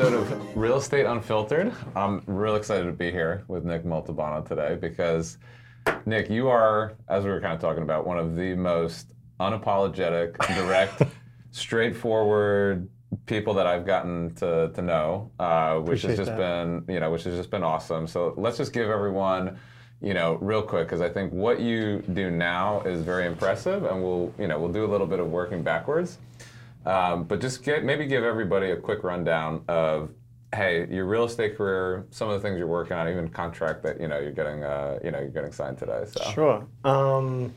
of Real Estate Unfiltered. I'm real excited to be here with Nick Montalbano today because, Nick, you are, as we were kind of talking about, one of the most unapologetic, direct, straightforward people that I've gotten to, to know, uh, which has just that. been, you know, which has just been awesome. So let's just give everyone, you know, real quick because I think what you do now is very impressive, and we'll, you know, we'll do a little bit of working backwards. Um, but just get, maybe give everybody a quick rundown of, hey, your real estate career, some of the things you're working on, even contract that you know you're getting, uh, you know, you're getting signed today. So Sure. Um,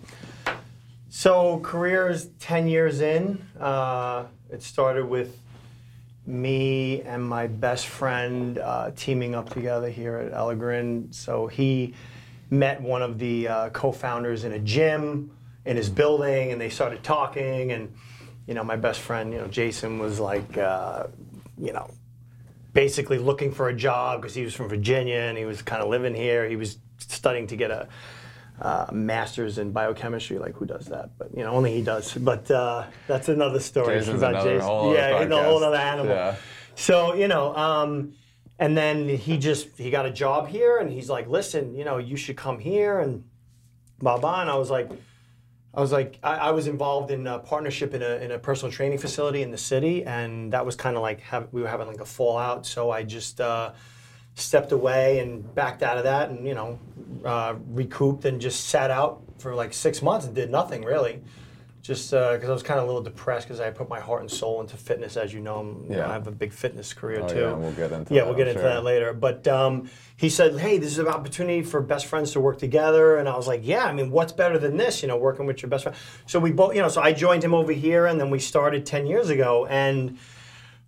so careers 10 years in. Uh, it started with me and my best friend uh, teaming up together here at Elegran. So he met one of the uh, co-founders in a gym in his building, and they started talking. And you know, my best friend, you know, Jason was like, uh, you know, basically looking for a job because he was from Virginia and he was kind of living here. He was studying to get a uh, master's in biochemistry. Like who does that? But you know, only he does. But uh, that's another story. Jason's about another whole yeah, he's a whole other animal. Yeah. So you know, um, and then he just he got a job here, and he's like, listen, you know, you should come here and blah blah. And I was like. I was like, I, I was involved in a partnership in a, in a personal training facility in the city, and that was kind of like have, we were having like a fallout. So I just uh, stepped away and backed out of that, and you know, uh, recouped and just sat out for like six months and did nothing really, just because I was kind of a little depressed because I put my heart and soul into fitness. As you know, I'm, you know, Yeah. I have a big fitness career Oh, too. yeah, we'll get into Yeah, that, we'll get I'm into sure. that later. But um, he said, "Hey, this is an opportunity for best friends to work together," and I was like, "Yeah, I mean, what's better than this? You know, working with your best friend." So we both, you know, so I joined him over here, and then we started ten years ago, and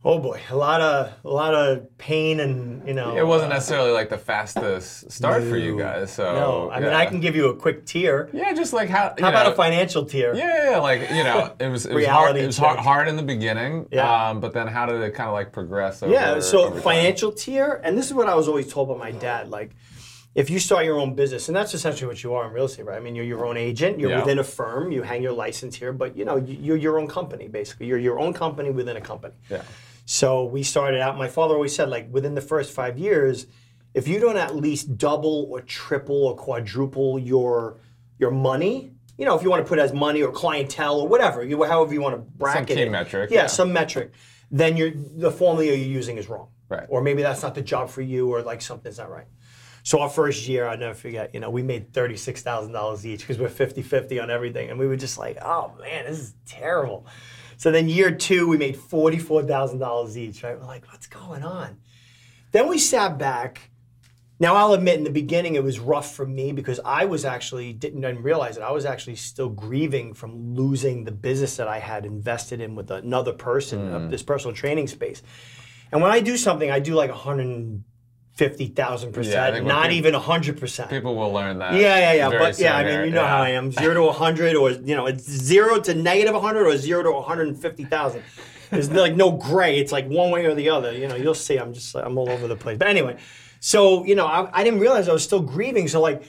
oh boy, a lot of a lot of pain, and you know, it wasn't uh, necessarily like the fastest start for you guys. So No, I mean. I can give you a quick tier. yeah, just like how. How about know, a financial tier? Yeah, yeah, yeah, like you know, it was it was hard. It was hard, hard in the beginning. Yeah. Um, but then how did it kind of like progress? Over, Yeah, so financial tier, and this is what I was always told by my dad. Like, if you start your own business, and that's essentially what you are in real estate, right? I mean, you're your own agent. You're Yeah. within a firm. You hang your license here, but you know, you- you're your own company basically. You're your own company within a company. Yeah. So we started out. My father always said, like, within the first five years, if you don't at least double or triple or quadruple your your money, you know, if you want to put it as money or clientele or whatever, you however you want to bracket some key it, metric, yeah, yeah. some metric, then you're the formula you're using is wrong, Right. Or maybe that's not the job for you, or like something's not right. So our first year, I'll never forget, you know, we made $36,000 each because we're 50-50 on everything. And we were just like, oh man, this is terrible. So then year two, we made $44,000 each, right? We're like, what's going on? Then we sat back. Now I'll admit in the beginning it was rough for me because I was actually didn't even realize it. I was actually still grieving from losing the business that I had invested in with another person of mm. this personal training space. And when I do something, I do like 150,000 Yeah, percent, not peop- even 100 percent. People will learn that. Yeah, yeah, yeah. But yeah, I mean, you know Yeah. how I am. Zero to 100, or, you know, it's zero to negative 100 or zero to 150,000. There's like no gray. It's like one way or the other. You know, you'll see. I'm just, I'm all over the place. But anyway, so, you know, I, I didn't realize I was still grieving. So, like,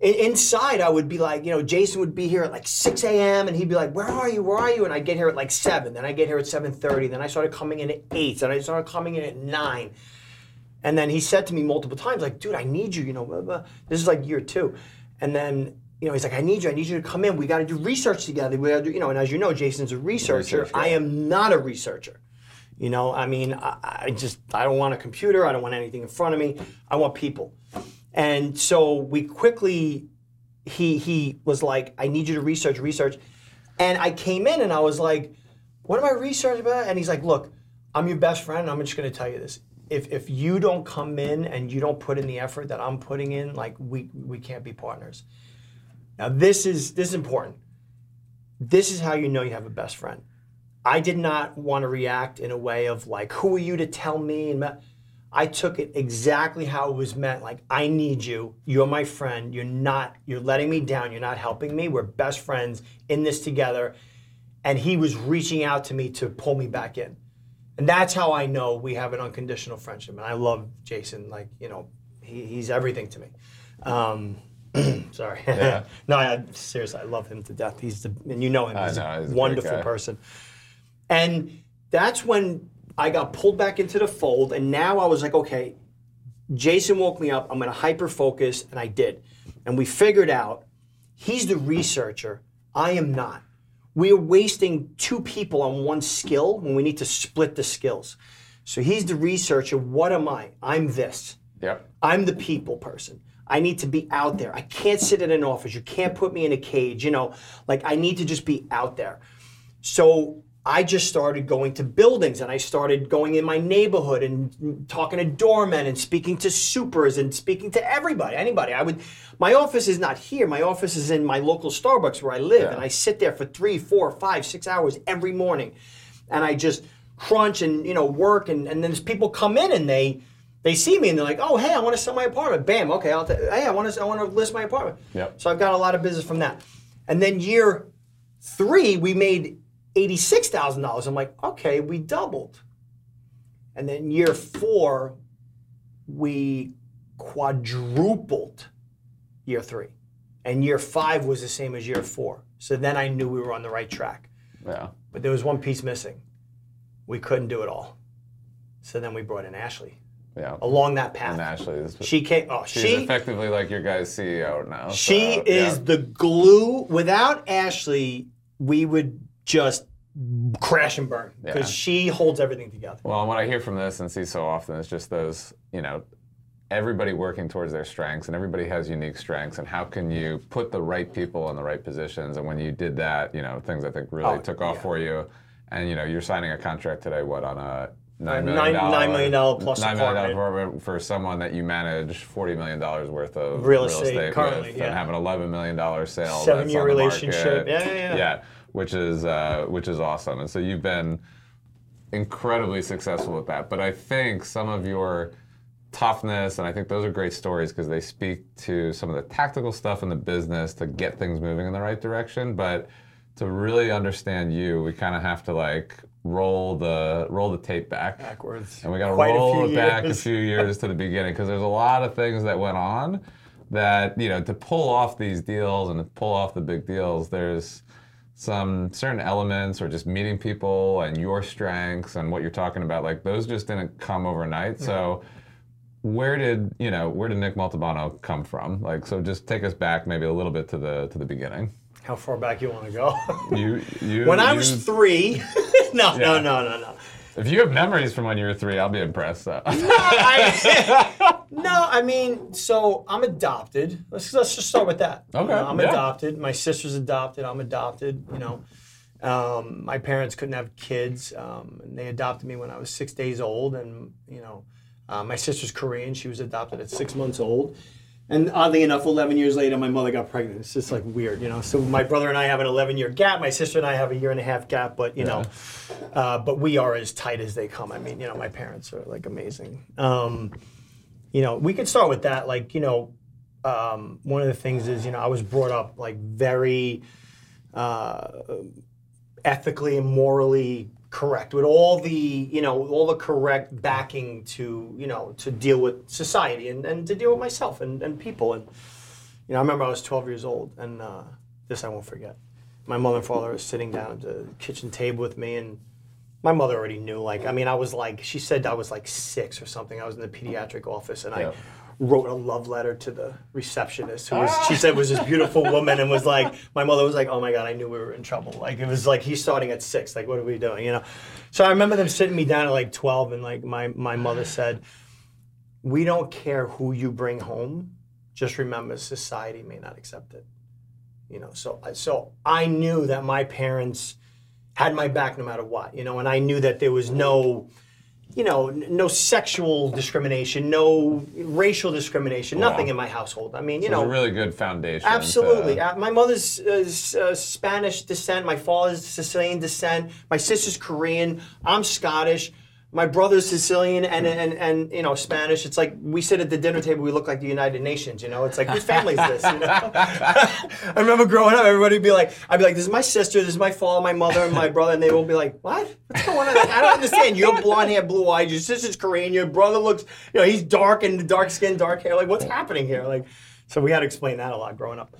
inside, I would be like, you know, Jason would be here at like 6 a.m. and he'd be like, "Where are you? Where are you?" And I would get here at like seven. Then I get here at 7:30. Then I started coming in at eight. Then I started coming in at nine. And then he said to me multiple times, like, dude, I need you, you know, blah, blah. this is like year two. And then, you know, he's like, I need you, I need you to come in. We got to do research together. We got to do, you know, and as you know, Jason's a researcher. Research guy. I am not a researcher. You know, I mean, I, I just, I don't want a computer. I don't want anything in front of me. I want people. And so we quickly, he, he was like, I need you to research, research. And I came in and I was like, what am I researching about? And he's like, look, I'm your best friend. I'm just going to tell you this. If, if you don't come in and you don't put in the effort that I'm putting in, like we, we can't be partners. Now this is this is important. This is how you know you have a best friend. I did not want to react in a way of like, who are you to tell me? And I took it exactly how it was meant. Like, I need you. You're my friend. You're not. You're letting me down. You're not helping me. We're best friends in this together. and he was reaching out to me to pull me back in. And that's how I know we have an unconditional friendship. And I love Jason. Like, you know, he, he's everything to me. Um, sorry. Yeah. no, I, seriously, I love him to death. He's the, and you know him. I He's know, a he's a wonderful person. And that's when I got pulled back into the fold. And now I was like, okay, Jason woke me up. I'm going to hyper focus. And I did. And we figured out he's the researcher. I am not. We are wasting two people on one skill when we need to split the skills. So he's the researcher. What am I? I'm this. Yep. I'm the people person. I need to be out there. I can't sit in an office. You can't put me in a cage. You know, like I need to just be out there. So I just started going to buildings and I started going in my neighborhood and talking to doormen and speaking to supers and speaking to everybody, anybody. I would, my office is not here. My office is in my local Starbucks where I live, Yeah. and I sit there for three, four, five, six hours every morning, and I just crunch and you know work and and then people come in and they. They see me and they're like, "Oh, hey, I want to sell my apartment." Bam, okay, I'll. T- hey, I want to. I want to list my apartment. Yep. So I've got a lot of business from that. And then year three, we made eighty-six thousand dollars. I'm like, okay, we doubled. And then year four, we quadrupled year three. And year five was the same as year four. So then I knew we were on the right track. Yeah. But there was one piece missing. We couldn't do it all. So then we brought in Ashley Yeah. along that path. And Ashley is She came. Oh, she's she effectively like your guy's CEO now. she so, is yeah. the glue. Without Ashley, we would just crash and burn because Yeah. she holds everything together. Well, and what I hear from this and see so often is just those, you know, everybody working towards their strengths and everybody has unique strengths and how can you put the right people in the right positions and when you did that, you know, things I think really Oh, took off yeah. for you and you know, you're signing a contract today what on a nine million dollar nine million dollar plus nine million dollar apartment. for someone that you manage forty million dollars worth of Real estate currently, with yeah. and have an eleven million dollar sale that's Seven-year on relationship. Yeah, yeah, yeah. yeah which is uh, which is awesome and so you've been incredibly successful with that. But I think some of your toughness, and I think those are great stories because they speak to some of the tactical stuff in the business to get things moving in the right direction. But to really understand you, we kind of have to like roll the roll the tape back. Backwards. And we got to roll it back a few years to the beginning because there's a lot of things that went on that, you know, to pull off these deals and to pull off the big deals, there's some certain elements or just meeting people and your strengths and what you're talking about. Like those just didn't come overnight. So where did, you know, where did Nick Montalbano come from? Like, so just take us back maybe a little bit to the to the beginning. How far back you want to go? You, you, when I was three, no, no, Yeah. no, no, no. If you have memories from when you were three, I'll be impressed. So. I, no, I mean, so I'm adopted. Let's let's just start with that. You Okay, know, I'm yeah. adopted. My sister's adopted. I'm adopted. You know, um, my parents couldn't have kids, um, and they adopted me when I was six days old. And you know, uh, my sister's Korean. She was adopted at six months old. And oddly enough, 11 years later, my mother got pregnant. It's just like weird, you know. So my brother and I have an 11 year gap. My sister and I have a year and a half gap. But you know, uh, but we are as tight as they come. I mean, you know, my parents are like amazing. Um, you know, we could start with that. Like, you know, um, one of the things is, you know, I was brought up like very uh, ethically and morally correct with all the, you know, all the correct backing to, you know, to deal with society and, and to deal with myself and, and people. And, you know, I remember I was 12 years old and uh, this I won't forget. My mother and father were sitting down at the kitchen table with me and my mother already knew. Like, I mean, I was like, she said I was like six or something. I was in the pediatric office, and Yeah. I wrote a love letter to the receptionist, who was, she ah. said was this beautiful woman, and was like, my mother was like, oh my god, I knew we were in trouble. Like, it was like he's starting at six. Like, what are we doing? You know. So I remember them sitting me down at like twelve, and like my my mother said, we don't care who you bring home. Just remember, society may not accept it. You know. So so I knew that my parents had my back no matter what, you know, and I knew that there was no, you know, n- no sexual discrimination, no racial discrimination, nothing in my household. I mean, you It's a know, really good foundation. absolutely. to- Uh, my mother's uh, s- uh, Spanish descent, my father's Sicilian descent, my sister's Korean, I'm Scottish. My brother's Sicilian and, and and you know Spanish. It's like we sit at the dinner table. We look like the United Nations. You know, it's like whose family is this? You know? I remember growing up, everybody would be like, I'd be like, this is my sister, this is my father, my mother, and my brother, and they will be like, what? What's going on? I don't understand. You have blonde hair, blue eyes. Your sister's Korean. Your brother looks, you know, he's dark and dark skin, dark hair. Like, what's happening here? Like, so we had to explain that a lot growing up.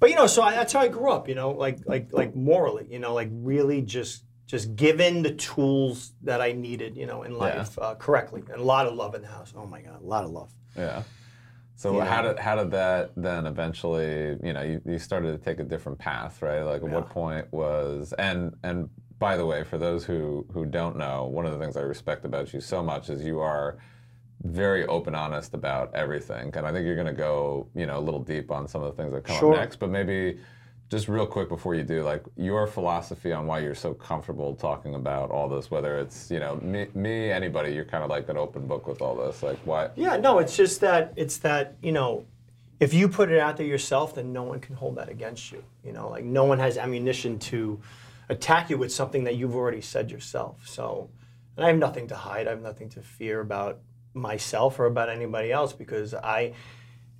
But you know, so I, that's how I grew up. You know, like like like morally. You know, like really just just given the tools that I needed. You know, in life uh, correctly, and a lot of love in the house. Oh my god, a lot of love. Yeah. So Yeah. how did how did that then eventually you know you, you started to take a different path right like at what point was and and by the way for those who who don't know one of the things I respect about you so much is you are very open honest about everything and I think you're going to go you know a little deep on some of the things that come Sure. up next but maybe just real quick before you do like your philosophy on why you're so comfortable talking about all this whether it's you know me, me anybody you're kind of like an open book with all this like why Yeah, no, it's just that it's that you know, if you put it out there yourself, then no one can hold that against you. You know, like no one has ammunition to attack you with something that you've already said yourself. So, and I have nothing to hide. I have nothing to fear about myself or about anybody else because I.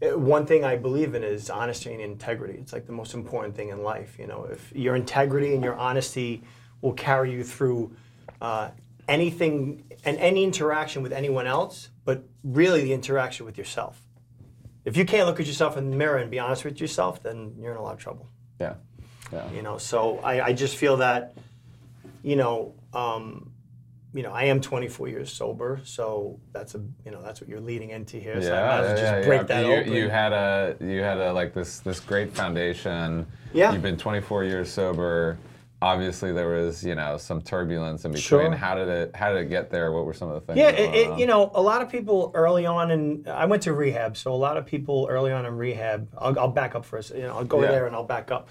One thing I believe in is honesty and integrity. It's like the most important thing in life. You know, if your integrity and your honesty will carry you through uh, anything and any interaction with anyone else, but really the interaction with yourself. If you can't look at yourself in the mirror and be honest with yourself, then you're in a lot of trouble. yeah yeah You know, so I, I just feel that, you know, um, you know, I am 24 years sober, so that's a, you know, that's what you're leading into here. So I might as well just break that you, open. You had a you had a like this this great foundation. Yeah. You've been 24 years sober. Obviously, there was you know some turbulence in between. Sure. How did it How did it get there? What were some of the things? Yeah, it, it, you know, a lot of people early on, and I went to rehab, so a lot of people early on in rehab. I'll, I'll back up first. You know, I'll go Yeah. there and I'll back up.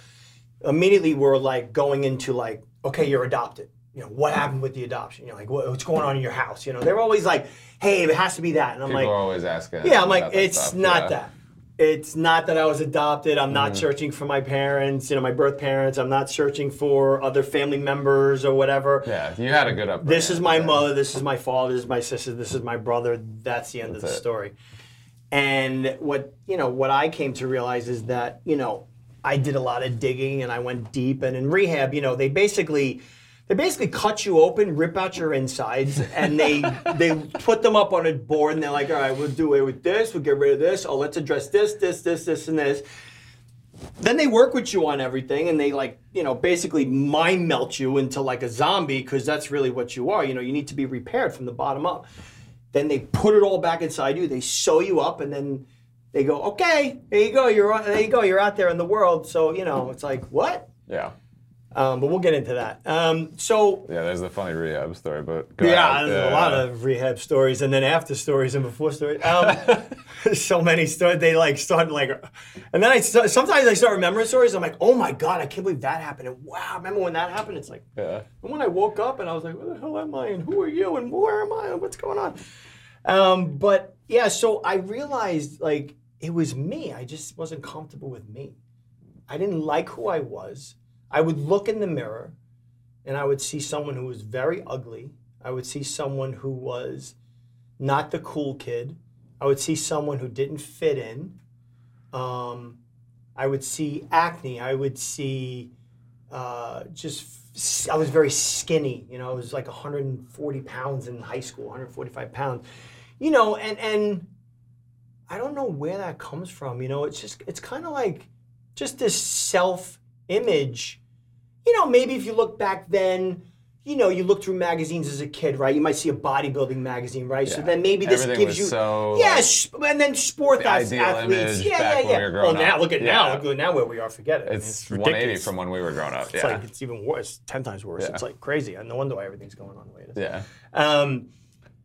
Immediately, we're like going into like, okay, you're adopted. You know, what happened with the adoption? You know, like what, what's going on in your house? You know, they're always like, hey, it has to be that, and I'm People like, are always asking. yeah, I'm like, it's stuff, not yeah. that. It's not that I was adopted. I'm Mm-hmm. not searching for my parents, you know, my birth parents. I'm not searching for other family members or whatever. Yeah, you had a good upbringing. This is my yeah. mother, this is my father, this is my sister, this is my brother. That's the end of the it. story. And what, you know, what I came to realize is that, you know, I did a lot of digging and I went deep and in rehab, you know, they basically they basically cut you open, rip out your insides, and they they put them up on a board and they're like, all right, we'll do away with this, we'll get rid of this, oh let's address this, this, this, this, and this. Then they work with you on everything and they like you know basically mind melt you into like a zombie because that's really what you are you know you need to be repaired from the bottom up. Then they put it all back inside you they sew you up and then they go okay there you go you're there you go you're out there in the world. So you know it's like what? Yeah, um, but we'll get into that um, so yeah. There's the funny rehab story, but yeah, there's a lot of rehab stories, and then after stories and before stories. Um, so many stories. They like start like, and then I start, sometimes I start remembering stories. I'm like, oh my god, I can't believe that happened. And wow, remember when that happened? It's like, Yeah. and when I woke up and I was like, where the hell am I? And who are you? And where am I? And what's going on? Um, but yeah, so I realized like it was me. I just wasn't comfortable with me. I didn't like who I was. I would look in the mirror and I would see someone who was very ugly. I would see someone who was not the cool kid. I would see someone who didn't fit in. Um, I would see acne. I would see uh, just, I was very skinny. You know, I was like 140 pounds in high school, 145 pounds. You know, and, and I don't know where that comes from. You know, it's just, it's kind of like just this self image. You know, maybe if you look back then, you know, you look through magazines as a kid, right? You might see a bodybuilding magazine, right? So then maybe this Everything gives was you, so, yeah, like, and then sport the ath- ideal athletes, image yeah, back yeah, when yeah. we were well, now up. look at Yeah. now, look at now where we are. Forget it. I mean, It's, ridiculous. 180 from when we were growing up. It's like it's even worse, ten times worse. Yeah. It's like crazy. And no wonder why everything's going on the way it is. yeah. Um,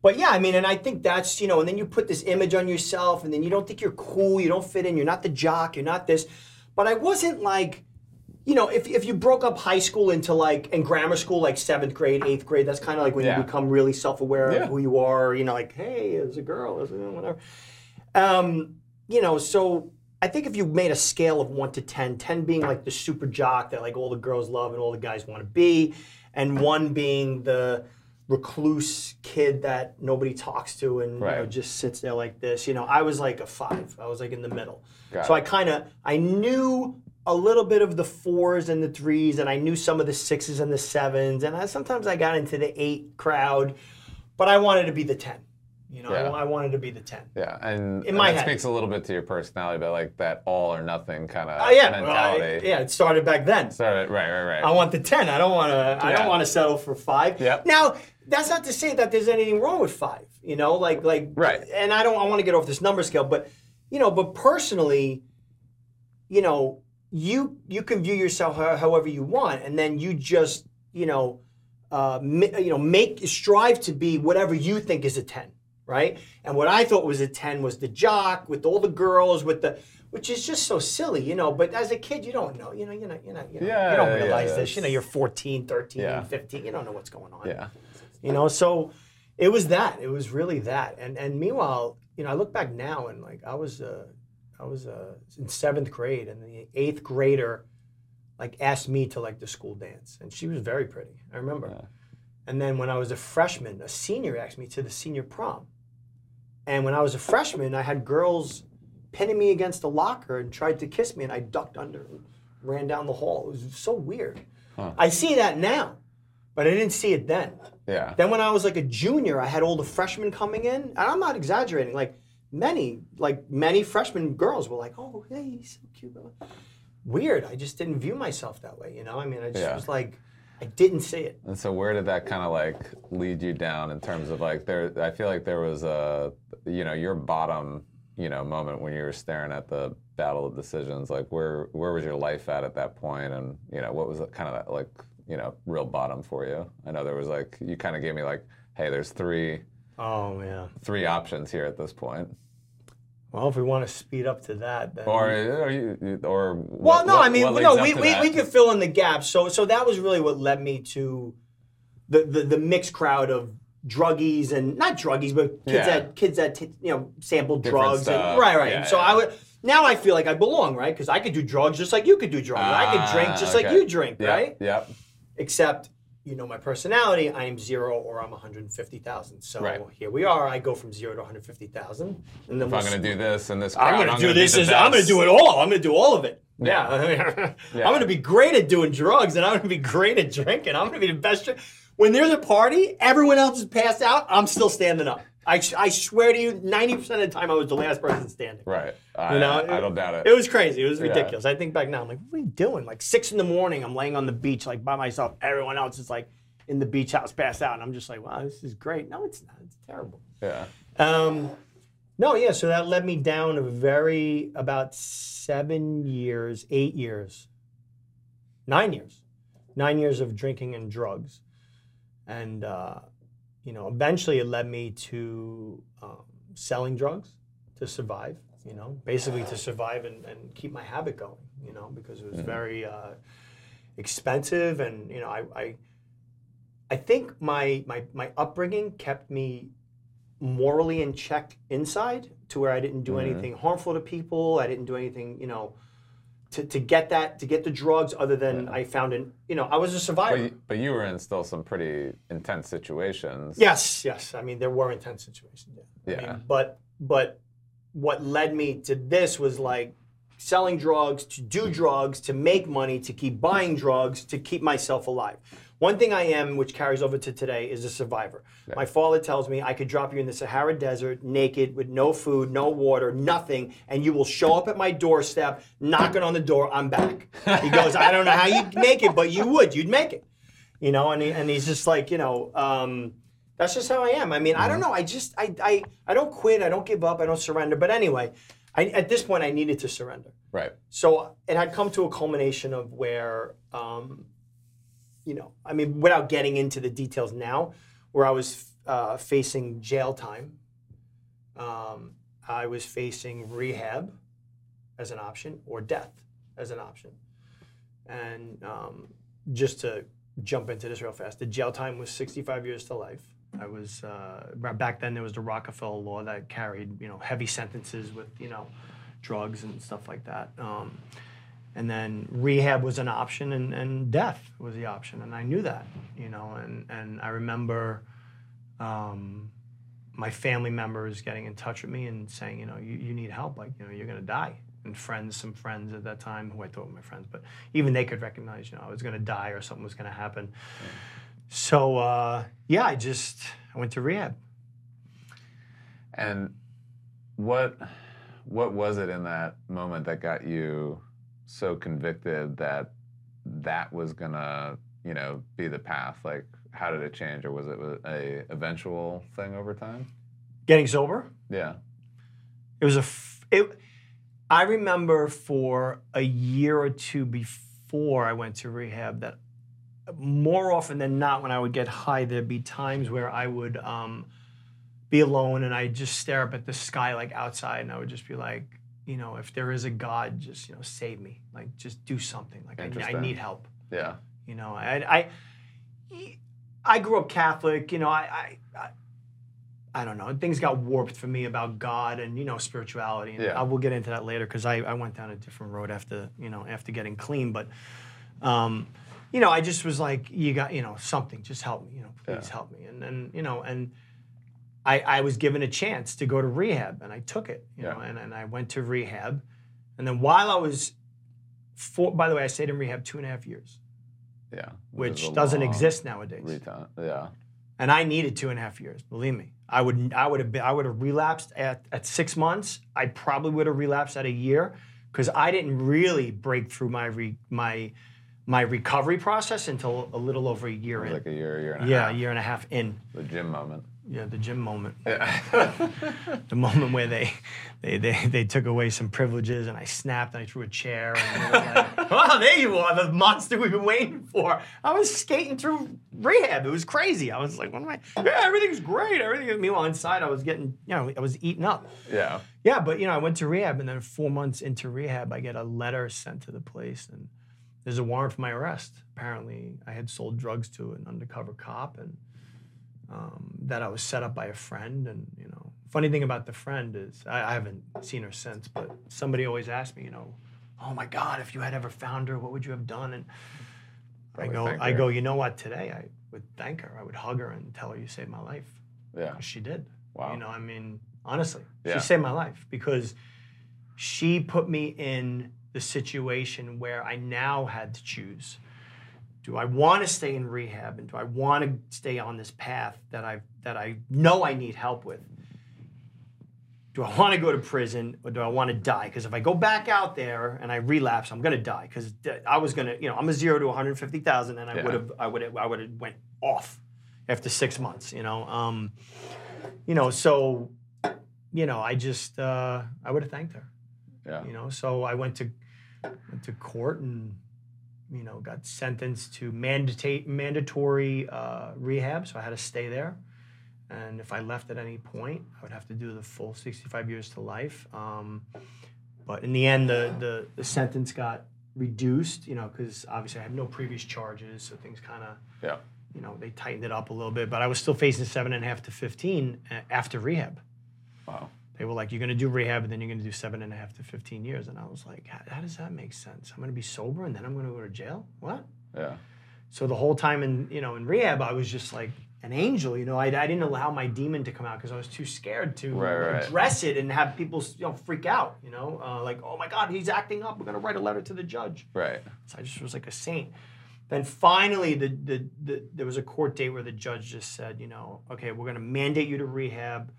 but yeah, I mean, and I think that's you know, and then you put this image on yourself, and then you don't think you're cool, you don't fit in, you're not the jock, you're not this. But I wasn't like, you know, if if you broke up high school into like in grammar school, like seventh grade, eighth grade, that's kind of like when Yeah. you become really self-aware Yeah. of who you are. You know, like, hey, as a girl, as a whatever. Um, you know, so I think if you made a scale of one to 10, 10 being like the super jock that like all the girls love and all the guys want to be, and one being the recluse kid that nobody talks to and you know, just sits there like this. You know, I was like a five. I was like in the middle. Got so it. I kind of I knew a little bit of the fours and the threes, and I knew some of the sixes and the sevens, and I, sometimes I got into the eight crowd, but I wanted to be the ten. You know, I Yeah. wa- I, wanted to be the ten. Yeah, and, In and my that head. speaks a little bit to your personality, but like that all or nothing kind of Oh yeah, I- mentality. yeah. It started back then. Started, right, right, right. I want the ten. I don't want to. I don't want to settle for five. Yep. Now that's not to say that there's anything wrong with five. You know, like like Right. And I don't. I want to get off this number scale, but you know, but personally, you know, you you can view yourself however you want, and then you just you know, uh, you know, make strive to be whatever you think is a ten, right? And what I thought was a ten was the jock with all the girls with the. Which is just so silly, you know. But as a kid, you don't know. You know, you're not, you're not, you, know, Yeah, you don't realize yeah, this. You know, you're 14, 13, Yeah. 15. You don't know what's going on. yeah, You know, so it was that. It was really that. And and meanwhile, you know, I look back now and like I was uh I was uh in seventh grade and the eighth grader like asked me to like the school dance. And she was very pretty. I remember. Yeah. And then when I was a freshman, a senior asked me to the senior prom. And when I was a freshman, I had girls pinning me against a locker and tried to kiss me and I ducked under and ran down the hall. It was so weird. Huh. I see that now, but I didn't see it then. yeah. Then when I was like a junior, I had all the freshmen coming in, and I'm not exaggerating. Like many, like many freshman girls were like, "Oh, hey, he's so cute." Weird. I just didn't view myself that way. You know, I mean, I just Yeah. was like, I didn't see it. And so where did that kind of like lead you down in terms of like there I feel like there was a you know your bottom you know moment when you were staring at the battle of decisions like where where was your life at at that point? and you know what was kind of that like you know real bottom for you I know there was like you kind of gave me like hey there's three Oh man. three options here at this point Well, if we want to speed up to that, then or or you or Well, what- no, what- I mean, no, we, we, that? we could fill in the gaps. So so that was really what led me to the the, the mixed crowd of druggies and not druggies, but kids Yeah. that kids that t- you know sampled Different drugs stuff. and right, right. Yeah, and so yeah. I would now I feel like I belong, right? Because I could do drugs just like you could do drugs. I could drink Ah, just like you drink, Yep, right? Yep. Except you know my personality, I am zero or I'm 150,000. So Right. here we are. I go from zero to 150,000, and then If we'll I'm gonna do this and this I'm gonna do be this. As, I'm gonna do it all. I'm gonna do all of it. Yeah. Yeah. Yeah. I'm gonna be great at doing drugs, and I'm gonna be great at drinking. I'm gonna be the best. When there's a party, everyone else is passed out. I'm still standing up. I, I swear to you, 90% of the time I was the last person standing. Right. I, You know, I don't doubt it. It was crazy. It was ridiculous. I think back now, I'm like, what are you doing? Like six in the morning, I'm laying on the beach, like by myself. Everyone else is like in the beach house, passed out, and I'm just like, wow, this is great. No, it's not. It's terrible. yeah. Um, no, yeah. So that led me down a very about seven years, eight years, nine years, nine years of drinking and drugs, and uh, you know, eventually it led me to um, selling drugs to survive. You know, basically to survive and, and keep my habit going. You know, because it was very uh, expensive, and you know, I. I I think my, my my upbringing kept me morally in check inside to where I didn't do Mhm. anything harmful to people. I didn't do anything, you know, to, to get that to get the drugs other than I found an you know, I was a survivor. But you, but you were in still some pretty intense situations. yes, yes. I mean there were intense situations. Yeah. I mean, but but what led me to this was like selling drugs, to do drugs, to make money, to keep buying drugs, to keep myself alive. One thing I am, which carries over to today, is a survivor. My father tells me I could drop you in the Sahara Desert naked with no food, no water, nothing, and you will show up at my doorstep, knocking on the door, I'm back. He goes, I don't know how you'd make it, but you would. You'd make it. You know, and, he, and he's just like, you know, um, that's just how I am. I mean, I don't know. I just, I, I, I don't quit. I don't give up. I don't surrender. But anyway, I, at this point, I needed to surrender. Right. So it had come to a culmination of where, um, you know, I mean, without getting into the details now, where I was uh, facing jail time, um, I was facing rehab as an option or death as an option. And um, just to jump into this real fast, the jail time was 65 years to life. I was uh, back then there was the Rockefeller law that carried you know heavy sentences with you know drugs and stuff like that. Um, and then rehab was an option and, and death was the option and i knew that you know and, and i remember um, my family members getting in touch with me and saying, you know, you, you need help, like, you know, you're gonna die. And friends, some friends at that time who I thought were my friends, but even they could recognize, you know, I was gonna die or something was gonna happen. So uh, yeah, I just I went to rehab. And what what was it in that moment that got you so convicted that that was gonna, you know, be the path? Like, how did it change, or was it a eventual thing over time? Getting sober. Yeah. It was a. F- it, I remember for a year or two before I went to rehab that more often than not, when I would get high, there'd be times where I would um, be alone and I'd just stare up at the sky like outside, and I would just be like, you know, if there is a God, just you know, save me. Like, just do something. Like, I, I need help. Yeah. You know, I, I, I grew up Catholic. You know, I, I, I, don't know. Things got warped for me about God and you know spirituality. And Yeah. I will get into that later because I, I went down a different road after you know after getting clean. But, um, you know, I just was like, you got you know something. Just help me. You know, please Yeah. help me. And then you know and. I, I was given a chance to go to rehab and I took it, you Yeah. know, and, and I went to rehab. And then while I was, for, by the way, I stayed in rehab two and a half years Yeah. which doesn't exist nowadays. Reton- yeah. And I needed two and a half years. Believe me, I would I would have been, I would have relapsed at, at six months. I probably would have relapsed at a year because I didn't really break through my re, my my recovery process until a little over a year in. like a year, year and a yeah, a year and a half in. The gym moment. Yeah, the gym moment. Yeah. The moment where they they, they they took away some privileges and I snapped and I threw a chair and like, oh, there you are, the monster we've been waiting for. I was skating through rehab. It was crazy. I was like, what am I? Yeah, everything's great. Everything. Meanwhile, inside I was getting, you know, I was eating up. yeah. Yeah, but you know, I went to rehab and then four months into rehab, I get a letter sent to the place and there's a warrant for my arrest. Apparently, I had sold drugs to an undercover cop and um, that I was set up by a friend. And you know, funny thing about the friend is I, I haven't seen her since, but somebody always asked me, you know, oh my God, if you had ever found her, what would you have done? And I go, I go, you know what? Today I would thank her. I would hug her and tell her you saved my life. Yeah. She did. Wow. You know, I mean, honestly, Yeah. she saved my life because she put me in the situation where I now had to choose. Do I want to stay in rehab and do I want to stay on this path that I that I know I need help with? Do I want to go to prison or do I want to die? Because if I go back out there and I relapse, I'm gonna die. Because I was gonna, you know, I'm a zero to 150,000, and I Yeah. would have, I would have, I would have went off after six months. You know, um, you know, so, you know, I just, uh, I would have thanked her Yeah. you know so i went to went to court and you know got sentenced to mandate mandatory uh, rehab so i had to stay there and if i left at any point i would have to do the full 65 years to life um, but in the end the, the, the sentence got reduced you know because obviously i had no previous charges so things kind of Yeah. you know they tightened it up a little bit but i was still facing seven and a half to 15 after rehab Wow. They were like, you're going to do rehab and then you're going to do seven and a half to 15 years. And I was like, how, does that make sense? I'm going to be sober and then I'm going to go to jail? What? Yeah. So the whole time in, you know, in rehab, I was just like an angel, you know, I, I didn't allow my demon to come out because I was too scared to Right, right. address it and have people, you know, freak out, you know, uh, like, oh my God, he's acting up. We're going to write a letter to the judge. Right. So I just was like a saint. Then finally, the, the, the, there was a court date where the judge just said, you know, okay, we're going to mandate you to rehab.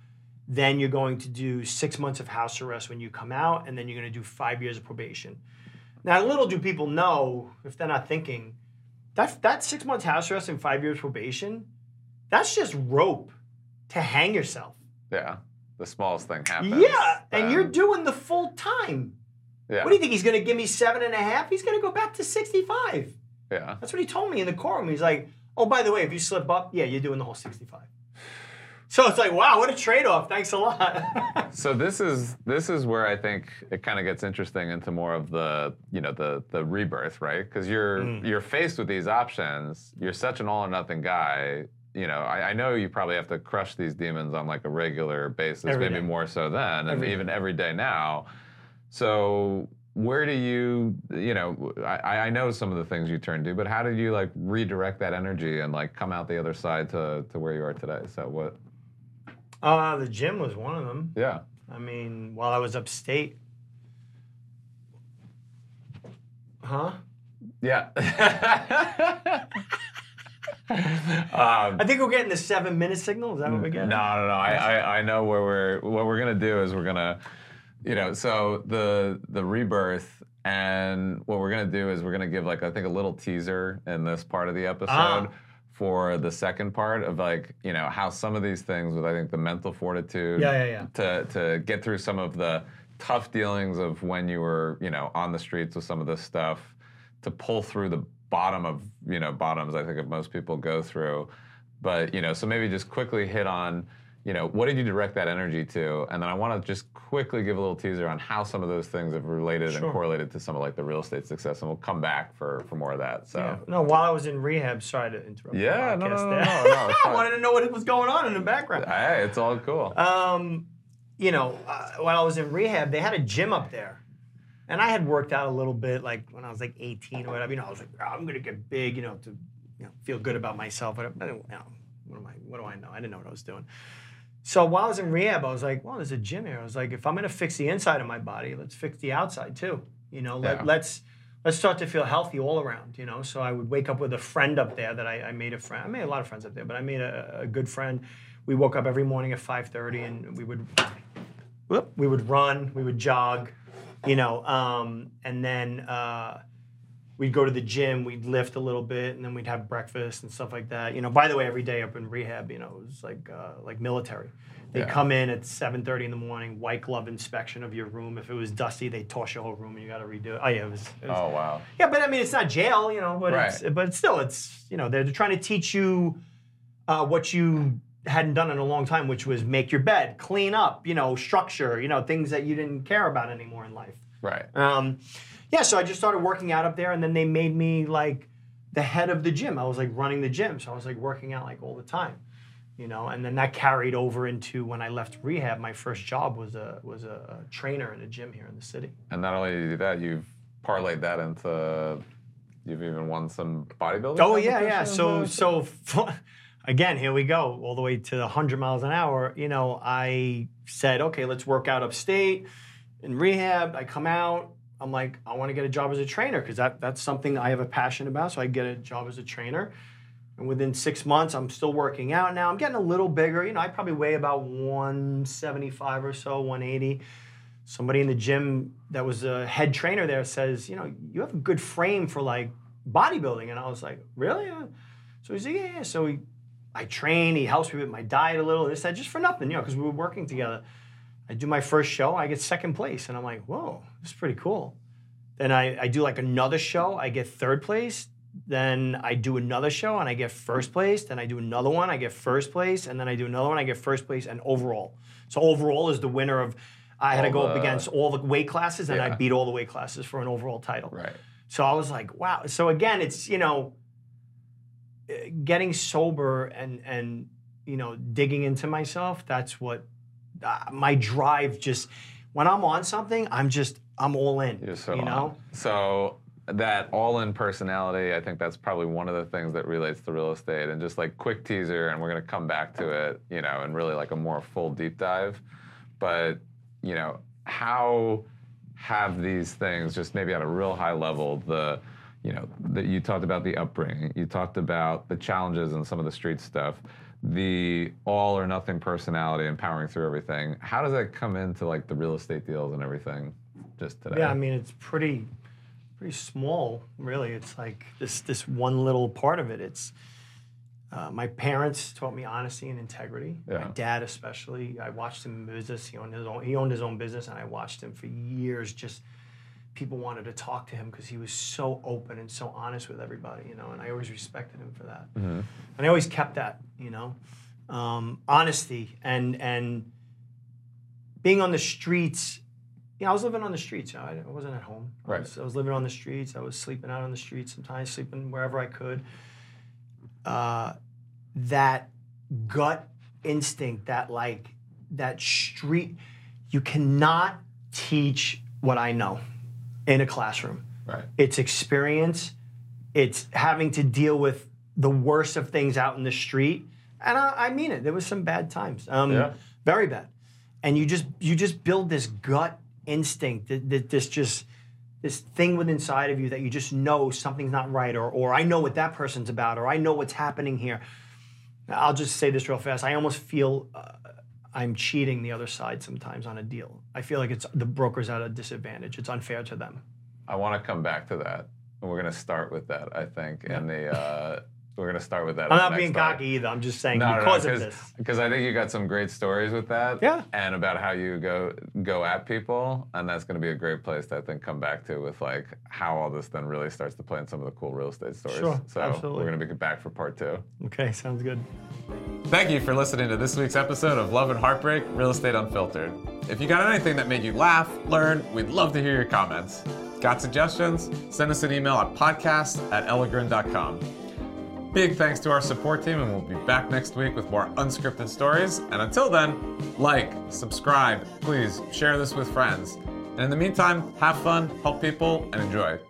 Then you're going to do six months of house arrest when you come out, and then you're going to do five years of probation. Now, little do people know, if they're not thinking, that, that six months house arrest and five years probation, that's just rope to hang yourself. Yeah. The smallest thing happens. Yeah, and you're doing the full time. Yeah. What do you think? He's going to give me seven and a half? He's going to go back to 65. Yeah. That's what he told me in the courtroom. He's like, oh, by the way, if you slip up, yeah, you're doing the whole 65. So it's like, wow, what a trade-off. Thanks a lot. So this is this is where I think it kind of gets interesting into more of the you know the the rebirth, right? Because you're Mm. you're faced with these options. You're such an all or nothing guy. You know, I, I know you probably have to crush these demons on like a regular basis, Every maybe day. more so then, and Every day. even every day now. So where do you, you know, I, I know some of the things you turned to, but how did you like redirect that energy and like come out the other side to, to where you are today? So what? Uh, the gym was one of them. Yeah. I mean, while I was upstate. Huh? Yeah. um, I think we're getting the seven minute signal. Is that what we're getting? No, no, no. I, I, I know where we're. What we're gonna do is we're gonna, you know, so the the rebirth, and what we're gonna do is we're gonna give like I think a little teaser in this part of the episode. Ah. For the second part of like you know how some of these things with I think the mental fortitude yeah, yeah, yeah. to to get through some of the tough dealings of when you were you know on the streets with some of this stuff to pull through the bottom of you know bottoms I think of most people go through. But you know, so maybe just quickly hit on you know what did you direct that energy to, and then I want to just quickly give a little teaser on how some of those things have related sure. and correlated to some of like the real estate success, and we'll come back for for more of that. So yeah. no, while I was in rehab, sorry to interrupt. Yeah, no, no, no, no, no, I wanted to know what was going on in the background. Hey, it's all cool. Um, you know, uh, while I was in rehab, they had a gym up there and I had worked out a little bit, like when I was like 18 or whatever. You know, I was like, oh, I'm gonna get big, you know, to you know, feel good about myself. But you know, what am I? What do I know? I didn't know what I was doing. So while I was in rehab, I was like, well, there's a gym here. I was like, if I'm gonna fix the inside of my body, let's fix the outside too. You know, let, yeah. let's let's start to feel healthy all around. You know, so I would wake up with a friend up there that I, I made a friend. I made a lot of friends up there, but I made a, a good friend. We woke up every morning at 5:30, and we would whoop, we would run, we would jog you know, um, and then uh, we'd go to the gym, we'd lift a little bit, and then we'd have breakfast and stuff like that. You know, by the way, every day up in rehab, you know, it was like uh, like military. They yeah. come in at 7:30 in the morning, white glove inspection of your room. If it was dusty, they toss your whole room and you got to redo it. Oh yeah, it was, it was, Oh wow. Yeah, but I mean, it's not jail, you know. But right. it's, but still, it's you know they're, they're trying to teach you uh, what you hadn't done in a long time, which was make your bed, clean up, you know, structure, you know, things that you didn't care about anymore in life. Right. Um, yeah, so I just started working out up there, and then they made me like the head of the gym. I was like running the gym, so I was like working out like all the time, you know. And then that carried over into when I left rehab. My first job was a was a trainer in a gym here in the city. And not only did you do that, you've parlayed that into you've even won some bodybuilding. Oh yeah, yeah. So so. again, here we go, all the way to 100 miles an hour. You know, I said, okay, let's work out upstate in rehab. I come out. I'm like, I want to get a job as a trainer because that, that's something I have a passion about. So I get a job as a trainer. And within six months, I'm still working out now. I'm getting a little bigger. You know, I probably weigh about 175 or so, 180. Somebody in the gym that was a head trainer there says, you know, you have a good frame for like bodybuilding. And I was like, really? Uh, so he's like, yeah, yeah. So he I train. He helps me with my diet a little. This that just for nothing, you know, because we were working together. I do my first show. I get second place, and I'm like, whoa, is pretty cool. Then I, I do like another show. I get third place. Then I do another show and I get first place. Then I do another one. I get first place, and then I do another one. I get first place and overall. So overall is the winner of. I had all to go the, up against all the weight classes, and yeah. I beat all the weight classes for an overall title. Right. So I was like, wow. So again, it's you know getting sober and and you know digging into myself that's what uh, my drive just when i'm on something i'm just i'm all in You're so you know on. so that all-in personality i think that's probably one of the things that relates to real estate and just like quick teaser and we're going to come back to it you know and really like a more full deep dive but you know how have these things just maybe at a real high level the you know, that you talked about the upbringing, you talked about the challenges and some of the street stuff, the all or nothing personality and powering through everything. How does that come into like the real estate deals and everything just today? Yeah, I mean, it's pretty pretty small, really. It's like this this one little part of it. It's uh, my parents taught me honesty and integrity. Yeah. My dad, especially, I watched him in business. He owned his own. He owned his own business, and I watched him for years just people wanted to talk to him because he was so open and so honest with everybody, you know, and I always respected him for that. Mm-hmm. And I always kept that, you know, um, honesty and and being on the streets. You know, I was living on the streets. You know, I wasn't at home. Right. I was, I was, living on the streets. I was sleeping out on the streets sometimes, sleeping wherever I could. Uh, that gut instinct, that like that street, you cannot teach what I know in a classroom. Right. It's experience. It's having to deal with the worst of things out in the street. And I, I mean it. There was some bad times. Um, Yeah. Very bad. And you just you just build this gut instinct, that, that this just this thing within inside of you that you just know something's not right, or or I know what that person's about, or I know what's happening here. I'll just say this real fast. I almost feel uh, I'm cheating the other side sometimes on a deal. I feel like it's the broker's at a disadvantage. It's unfair to them. I want to come back to that. And we're going to start with that, I think. And the uh, we're going to start with that. I'm not being cocky either. I'm just saying No, no, because no, of this. because I think you got some great stories with that. Yeah. And about how you go go at people, and that's going to be a great place to I think come back to with like how all this then really starts to play in some of the cool real estate stories. Sure, so absolutely. we're going to be back for part two. Okay, sounds good. Thank you for listening to this week's episode of Love and Heartbreak Real Estate Unfiltered. If you got anything that made you laugh, learn, we'd love to hear your comments. Got suggestions? Send us an email at podcast at elegran.com. Big thanks to our support team, and we'll be back next week with more unscripted stories. And until then, like, subscribe, please share this with friends. And in the meantime, have fun, help people, and enjoy.